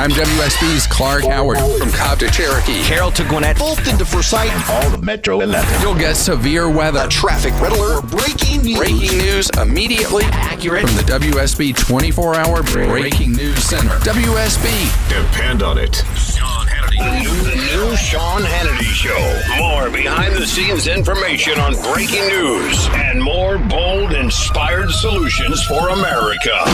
I'm WSB's Clark Howard from Cobb to Cherokee. Carroll to Gwinnett. Fulton to Forsyth. All of Metro Atlanta. You'll get severe weather. A traffic red alert. Breaking news. Breaking news immediately accurate from the WSB 24 hour Breaking News Center. WSB. Depend on it. Sean Hannity. The new Sean Hannity Show. More behind the scenes information on breaking news and more bold, inspired solutions for America.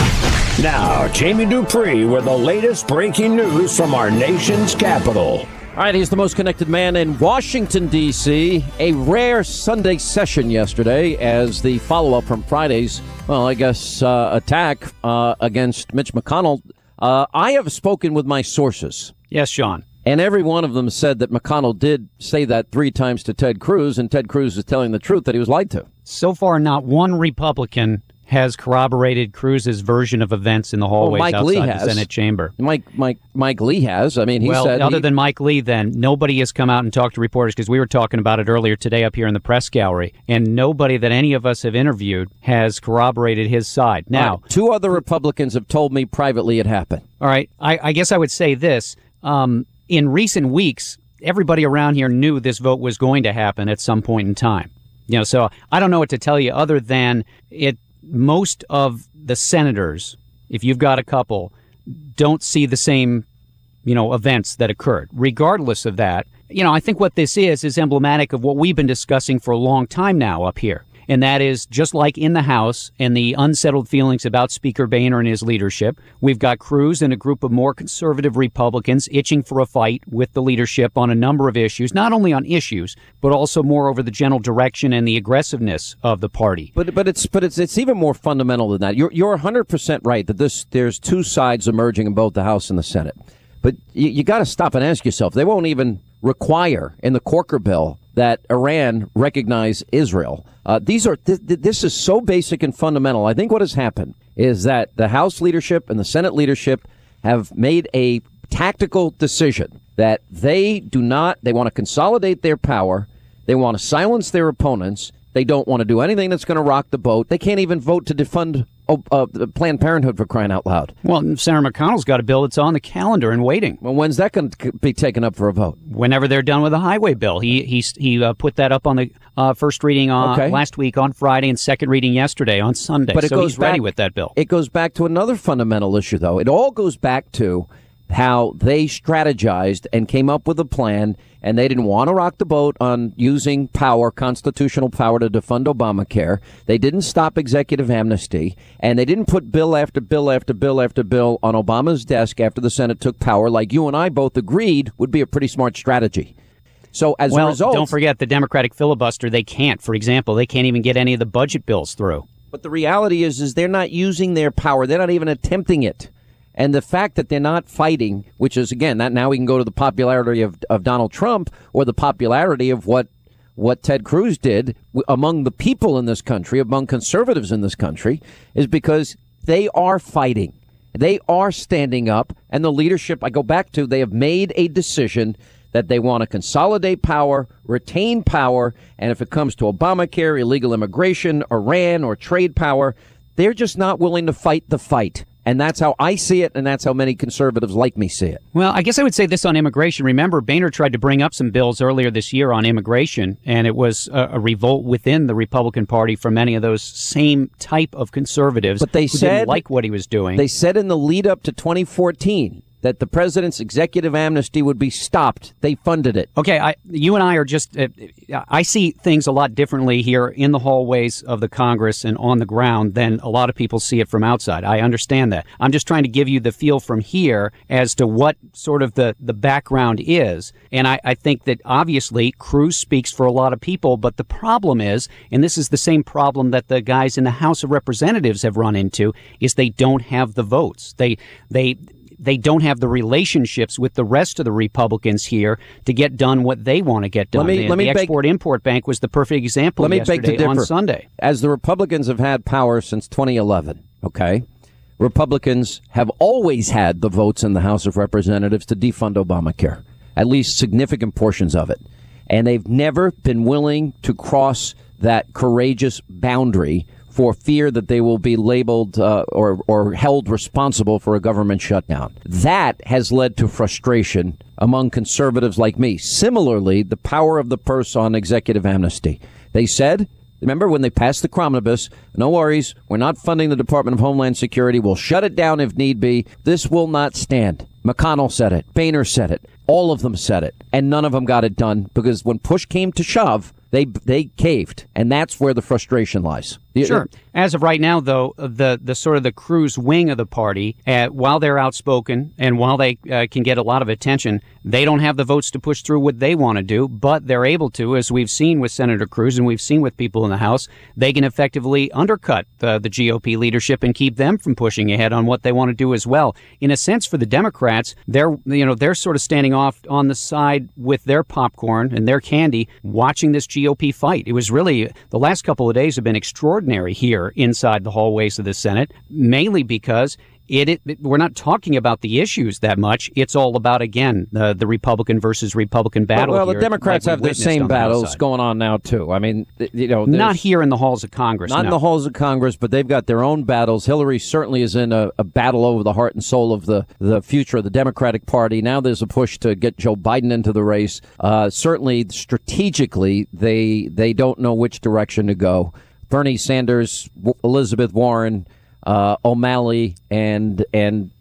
Now, Jamie Dupree with the latest breaking news from our nation's capital. All right, he's the most connected man in Washington, D.C. A rare Sunday session yesterday as the follow up from Friday's, well, I guess, uh, attack uh, against Mitch McConnell. Uh, I have spoken with my sources. Yes, Sean. And every one of them said that McConnell did say that three times to Ted Cruz, and Ted Cruz is telling the truth that he was lied to. So far, not one Republican has corroborated Cruz's version of events in the hallways Mike outside Lee the has. Senate chamber. Mike Mike Mike Lee has. I mean, he well, said other he- than Mike Lee, then nobody has come out and talked to reporters because we were talking about it earlier today up here in the press gallery, and nobody that any of us have interviewed has corroborated his side. Now, right, two other Republicans have told me privately it happened. All right. I, I guess I would say this. Um, in recent weeks, everybody around here knew this vote was going to happen at some point in time. You know, so I don't know what to tell you other than it. Most of the senators, if you've got a couple, don't see the same, you know, events that occurred. Regardless of that, you know, I think what this is is emblematic of what we've been discussing for a long time now up here. And that is just like in the House and the unsettled feelings about Speaker Boehner and his leadership, we've got Cruz and a group of more conservative Republicans itching for a fight with the leadership on a number of issues, not only on issues, but also more over the general direction and the aggressiveness of the party. But but it's but it's it's even more fundamental than that. You're you're 100 percent right that this there's two sides emerging in both the House and the Senate. But you, you got to stop and ask yourself. They won't even require in the Corker bill that Iran recognize Israel. Uh, these are th- th- this is so basic and fundamental. I think what has happened is that the House leadership and the Senate leadership have made a tactical decision that they do not. They want to consolidate their power. They want to silence their opponents. They don't want to do anything that's going to rock the boat. They can't even vote to defund uh, Planned Parenthood for crying out loud. Well, Senator McConnell's got a bill that's on the calendar and waiting. Well, when's that going to be taken up for a vote? Whenever they're done with the highway bill, he he he uh, put that up on the uh, first reading on Okay. last week on Friday and second reading yesterday on Sunday. But it so goes he's ready with that bill. It goes back to another fundamental issue, though. It all goes back to how they strategized and came up with a plan, and they didn't want to rock the boat on using power, constitutional power, to defund Obamacare. They didn't stop executive amnesty, and they didn't put bill after bill after bill after bill on Obama's desk after the Senate took power, like you and I both agreed would be a pretty smart strategy. So as well, a result, don't forget the Democratic filibuster. They can't, for example, they can't even get any of the budget bills through. But the reality is, is they're not using their power. They're not even attempting it. And the fact that they're not fighting, which is again that now we can go to the popularity of, of Donald Trump or the popularity of what what Ted Cruz did among the people in this country, among conservatives in this country, is because they are fighting. They are standing up, and the leadership. I go back to they have made a decision that they want to consolidate power, retain power, and if it comes to Obamacare, illegal immigration, Iran, or trade power, they're just not willing to fight the fight. And that's how I see it, and that's how many conservatives like me see it. Well, I guess I would say this on immigration. Remember, Boehner tried to bring up some bills earlier this year on immigration, and it was a, a revolt within the Republican Party from many of those same type of conservatives. But they who said didn't like what he was doing. They said in the lead up to 2014 that the president's executive amnesty would be stopped. They funded it. Okay, I, you and I are just. Uh, I see things a lot differently here in the hallways of the Congress and on the ground than a lot of people see it from outside. I understand that. I'm just trying to give you the feel from here as to what sort of the, the background is. And I, I think that obviously Cruz speaks for a lot of people, but the problem is, and this is the same problem that the guys in the House of Representatives have run into, is they don't have the votes. They they they don't have the relationships with the rest of the Republicans here to get done what they want to get done. Let me- the let me the beg- Export Import Bank was the perfect example Let me beg to differ. on Sunday. As the Republicans have had power since 2011, okay? Republicans have always had the votes in the House of Representatives to defund Obamacare, at least significant portions of it. And they've never been willing to cross that courageous boundary for fear that they will be labeled uh, or, or held responsible for a government shutdown. That has led to frustration among conservatives like me. Similarly, the power of the purse on executive amnesty. They said Remember when they passed the Cromnibus? No worries. We're not funding the Department of Homeland Security. We'll shut it down if need be. This will not stand. McConnell said it. Boehner said it. All of them said it. And none of them got it done because when push came to shove, they they caved, and that's where the frustration lies. Sure. As of right now, though, the the sort of the Cruz wing of the party, uh, while they're outspoken and while they uh, can get a lot of attention, they don't have the votes to push through what they want to do. But they're able to, as we've seen with Senator Cruz and we've seen with people in the House, they can effectively undercut the, the GOP leadership and keep them from pushing ahead on what they want to do as well. In a sense, for the Democrats, they're you know they're sort of standing off on the side with their popcorn and their candy, watching this GOP fight. It was really the last couple of days have been extraordinary here inside the hallways of the Senate, mainly because it, it, we're not talking about the issues that much. It's all about again the the Republican versus Republican battle. Well, well the Democrats like have the same battles going on now too. I mean, you know, not here in the halls of Congress, not no. in the halls of Congress, but they've got their own battles. Hillary certainly is in a, a, battle over the heart and soul of the the future of the Democratic Party. Now there's a push to get Joe Biden into the race. Uh, certainly, strategically, they they don't know which direction to go. Bernie Sanders, Elizabeth Warren uh, O'Malley and and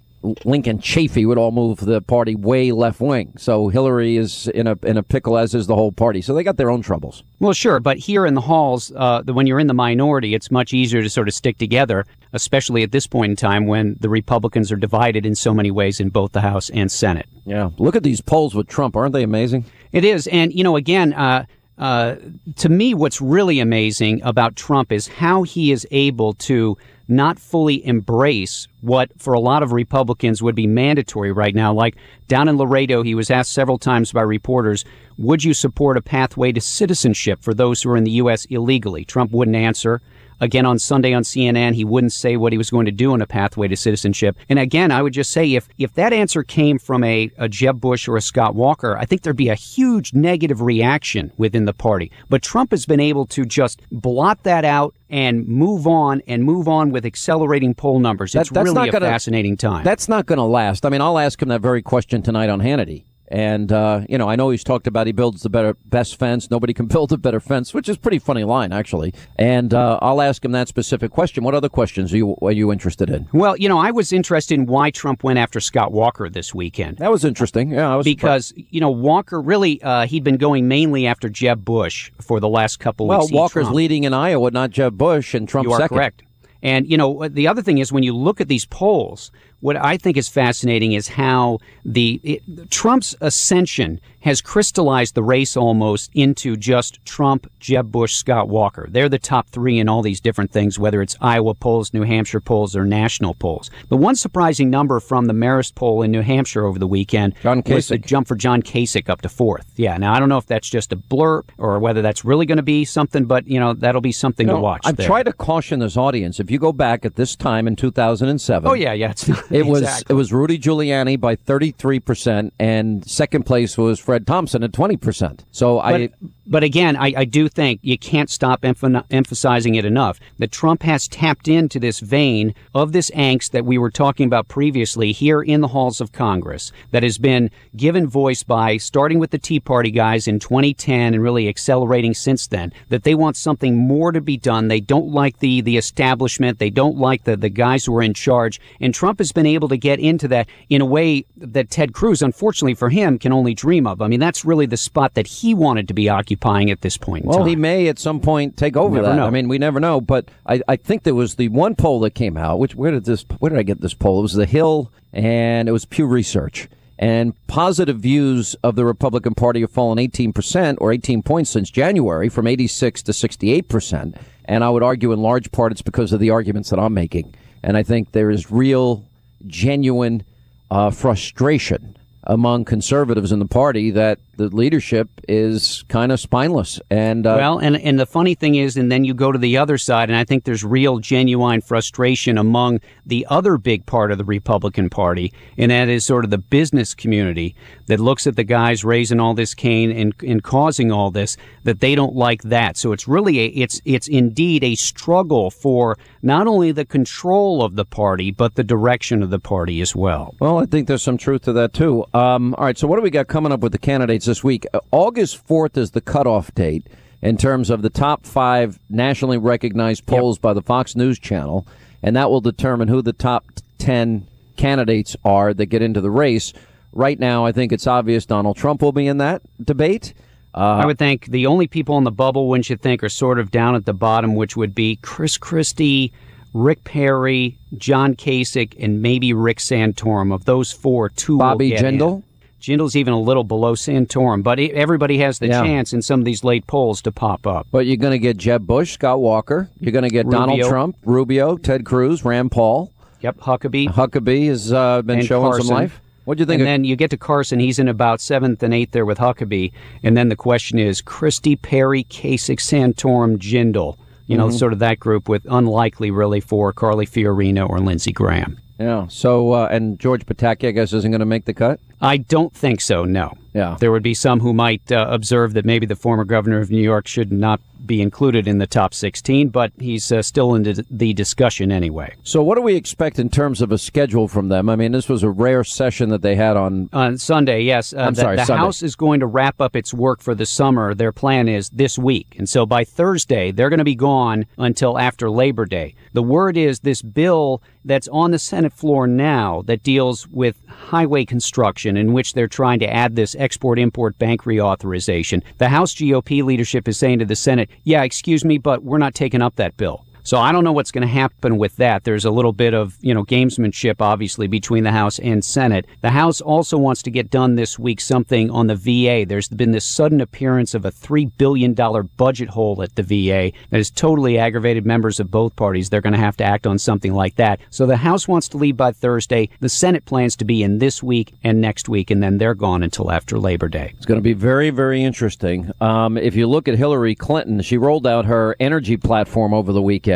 Lincoln Chafee would all move the party way left wing. So Hillary is in a in a pickle, as is the whole party. So they got their own troubles. Well, sure, but here in the halls, uh, when you're in the minority, it's much easier to sort of stick together, especially at this point in time when the Republicans are divided in so many ways in both the House and Senate. Yeah, look at these polls with Trump, aren't they amazing? It is, and you know, again. Uh, uh, to me, what's really amazing about Trump is how he is able to not fully embrace what for a lot of Republicans would be mandatory right now. Like down in Laredo, he was asked several times by reporters, would you support a pathway to citizenship for those who are in the U.S. illegally? Trump wouldn't answer. Again, on Sunday on CNN, he wouldn't say what he was going to do on a pathway to citizenship. And again, I would just say if, if that answer came from a, a Jeb Bush or a Scott Walker, I think there'd be a huge negative reaction within the party. But Trump has been able to just blot that out and move on and move on with accelerating poll numbers. It's that, really a gonna, fascinating time. That's not going to last. I mean, I'll ask him that very question tonight on Hannity. And uh, you know, I know he's talked about he builds the better, best fence. Nobody can build a better fence, which is a pretty funny line, actually. And uh, I'll ask him that specific question. What other questions are you are you interested in? Well, you know, I was interested in why Trump went after Scott Walker this weekend. That was interesting. Yeah, I was because surprised. you know Walker really uh, he'd been going mainly after Jeb Bush for the last couple. Well, weeks. Walker's Trump. leading in Iowa, not Jeb Bush, and Trump you are second. correct. And you know the other thing is when you look at these polls, what I think is fascinating is how the it, Trump's ascension has crystallized the race almost into just Trump, Jeb Bush, Scott Walker. They're the top three in all these different things, whether it's Iowa polls, New Hampshire polls, or national polls. The one surprising number from the Marist poll in New Hampshire over the weekend John was the jump for John Kasich up to fourth. Yeah, now I don't know if that's just a blur or whether that's really going to be something, but you know that'll be something you know, to watch. I'm there. trying to caution this audience. If you go back at this time in 2007, oh yeah, yeah, it's not, it was it was Rudy Giuliani by 33 percent, and second place was Fred Thompson at 20 percent. So but, I. But again, I, I, do think you can't stop emph- emphasizing it enough that Trump has tapped into this vein of this angst that we were talking about previously here in the halls of Congress that has been given voice by starting with the Tea Party guys in 2010 and really accelerating since then. That they want something more to be done. They don't like the the establishment. They don't like the the guys who are in charge. And Trump has been able to get into that in a way that Ted Cruz, unfortunately for him, can only dream of. I mean, that's really the spot that he wanted to be occupying at this point. well, time. he may at some point take over that. Know. I mean, we never know. But I, I think there was the one poll that came out. Which where did this? Where did I get this poll? It was the Hill, and it was Pew Research. And positive views of the Republican Party have fallen 18% or 18 points since January from 86 to 68%. And I would argue in large part it's because of the arguments that I'm making. And I think there is real, genuine uh, frustration among conservatives in the party that the leadership is kind of spineless. And uh, well, and and the funny thing is, and then you go to the other side, and I think there's real, genuine frustration among the other big part of the Republican Party, and that is sort of the business community that looks at the guys raising all this cane and, and causing all this that they don't like that. So it's really a, it's it's indeed a struggle for not only the control of the party but the direction of the party as well. Well, I think there's some truth to that too. Um, all right, so what do we got coming up with the candidates this week? August 4th is the cutoff date in terms of the top five nationally recognized polls yep. by the Fox News Channel, and that will determine who the top 10 candidates are that get into the race. Right now, I think it's obvious Donald Trump will be in that debate. Uh, I would think the only people in the bubble, wouldn't you think, are sort of down at the bottom, which would be Chris Christie, Rick Perry, John Kasich, and maybe Rick Santorum. Of those four, two Bobby Jindal. Jindal's even a little below Santorum, but everybody has the yeah. chance in some of these late polls to pop up. But you're going to get Jeb Bush, Scott Walker. You're going to get Rubio. Donald Trump, Rubio, Ted Cruz, Rand Paul. Yep, Huckabee. Huckabee has uh, been showing Carson. some life. What do you think? And of- then you get to Carson. He's in about seventh and eighth there with Huckabee. And then the question is Christie, Perry, Kasich, Santorum, Jindal you know, mm-hmm. sort of that group with unlikely really for Carly Fiorina or Lindsey Graham. Yeah. So, uh, and George Pataki, I guess, isn't going to make the cut? I don't think so, no. Yeah. There would be some who might uh, observe that maybe the former governor of New York should not be included in the top 16, but he's uh, still in the discussion anyway. So, what do we expect in terms of a schedule from them? I mean, this was a rare session that they had on on Sunday. Yes, uh, I'm the, sorry. The Sunday. House is going to wrap up its work for the summer. Their plan is this week, and so by Thursday they're going to be gone until after Labor Day. The word is this bill that's on the Senate floor now that deals with highway construction, in which they're trying to add this export import bank reauthorization. The House GOP leadership is saying to the Senate, yeah, excuse me, but we're not taking up that bill. So I don't know what's going to happen with that. There's a little bit of, you know, gamesmanship, obviously, between the House and Senate. The House also wants to get done this week something on the VA. There's been this sudden appearance of a $3 billion budget hole at the VA that has totally aggravated members of both parties. They're going to have to act on something like that. So the House wants to leave by Thursday. The Senate plans to be in this week and next week, and then they're gone until after Labor Day. It's going to be very, very interesting. Um, if you look at Hillary Clinton, she rolled out her energy platform over the weekend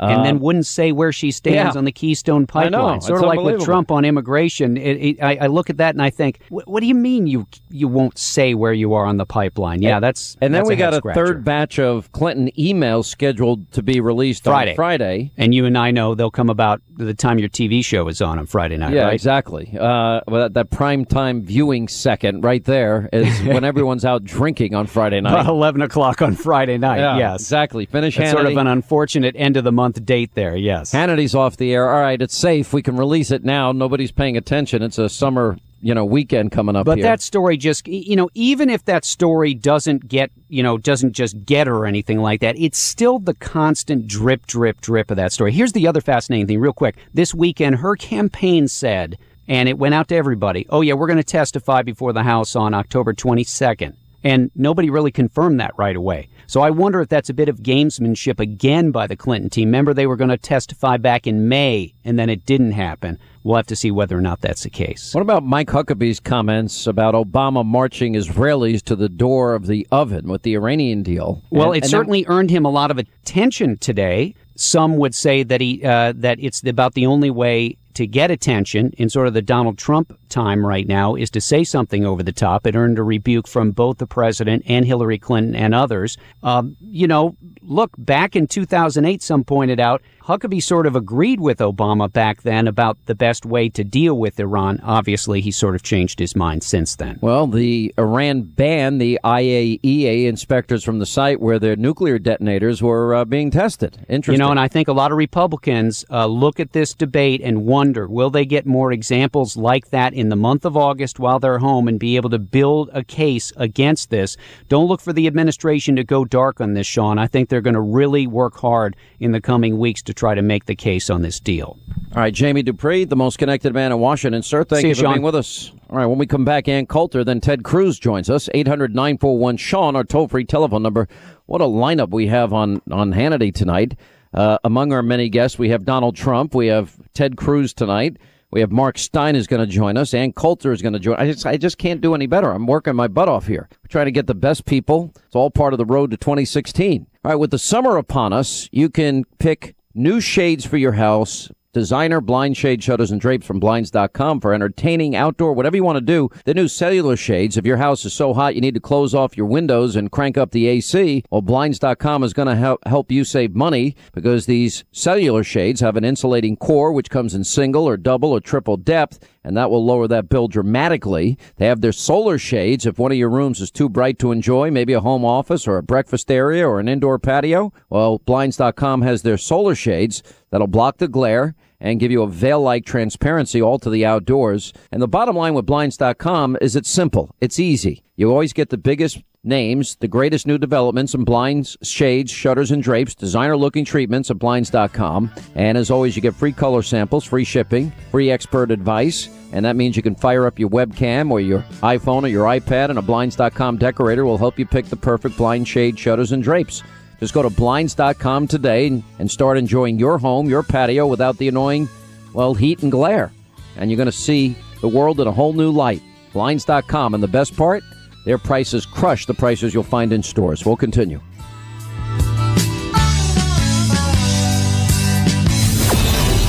uh, and then wouldn't say where she stands yeah. on the Keystone Pipeline. Know, sort of like with Trump on immigration. It, it, I, I, look at that and I think, what do you mean you you won't say where you are on the pipeline? Yeah, that's and then that's we a got a third batch of Clinton emails scheduled to be released Friday. on Friday, and you and I know they'll come about the time your TV show is on on Friday night. Yeah, right? exactly. Uh, well, that, that prime time viewing second right there is when everyone's out drinking on Friday night. About eleven o'clock on Friday night. Yeah, yes, exactly. Finish sort of an unfortunate end of the month date there. Yes, Hannity's off the air. All right, it's safe. We can release it now. Nobody's paying attention. It's a summer you know weekend coming up but here. that story just you know even if that story doesn't get you know doesn't just get her or anything like that it's still the constant drip drip drip of that story here's the other fascinating thing real quick this weekend her campaign said and it went out to everybody oh yeah we're going to testify before the house on october 22nd and nobody really confirmed that right away. So I wonder if that's a bit of gamesmanship again by the Clinton team. Remember, they were going to testify back in May, and then it didn't happen. We'll have to see whether or not that's the case. What about Mike Huckabee's comments about Obama marching Israelis to the door of the oven with the Iranian deal? Well, and, it and certainly that- earned him a lot of attention today. Some would say that he uh, that it's about the only way to get attention in sort of the Donald Trump time right now is to say something over the top. It earned a rebuke from both the president and Hillary Clinton and others. Um, you know, look, back in 2008, some pointed out Huckabee sort of agreed with Obama back then about the best way to deal with Iran. Obviously, he sort of changed his mind since then. Well, the Iran banned the IAEA inspectors from the site where their nuclear detonators were uh, being tested. Interesting. You know, and I think a lot of Republicans uh, look at this debate and wonder will they get more examples like that in the month of August while they're home and be able to build a case against this? Don't look for the administration to go dark on this, Sean. I think they're going to really work hard in the coming weeks to try to make the case on this deal. All right, Jamie Dupree, the most connected man in Washington. Sir, thank See you for Sean. being with us. All right, when we come back, Ann Coulter, then Ted Cruz joins us. 800 941 Sean, our toll free telephone number. What a lineup we have on, on Hannity tonight. Uh, among our many guests, we have Donald Trump. We have Ted Cruz tonight. We have Mark Steyn is going to join us. Ann Coulter is going to join. I just, I just can't do any better. I'm working my butt off here. We're trying to get the best people. It's all part of the road to 2016. All right, with the summer upon us, you can pick new shades for your house Designer blind shade shutters and drapes from blinds.com for entertaining, outdoor, whatever you want to do. The new cellular shades. If your house is so hot you need to close off your windows and crank up the AC, well, blinds.com is going to help, help you save money because these cellular shades have an insulating core which comes in single or double or triple depth and that will lower that bill dramatically. They have their solar shades if one of your rooms is too bright to enjoy, maybe a home office or a breakfast area or an indoor patio. Well, blinds.com has their solar shades that'll block the glare and give you a veil like transparency all to the outdoors. And the bottom line with blinds.com is it's simple, it's easy. You always get the biggest names, the greatest new developments in blinds, shades, shutters, and drapes, designer looking treatments at blinds.com. And as always, you get free color samples, free shipping, free expert advice. And that means you can fire up your webcam or your iPhone or your iPad, and a blinds.com decorator will help you pick the perfect blind shade, shutters, and drapes. Just go to blinds.com today and start enjoying your home, your patio without the annoying, well, heat and glare. And you're going to see the world in a whole new light. Blinds.com. And the best part, their prices crush the prices you'll find in stores. We'll continue.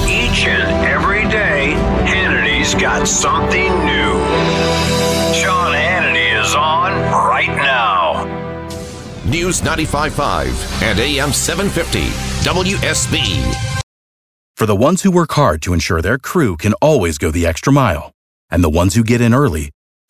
Each and every day, Hannity's got something new. Sean Hannity is on right now. News 95.5 and AM 750. WSB. For the ones who work hard to ensure their crew can always go the extra mile, and the ones who get in early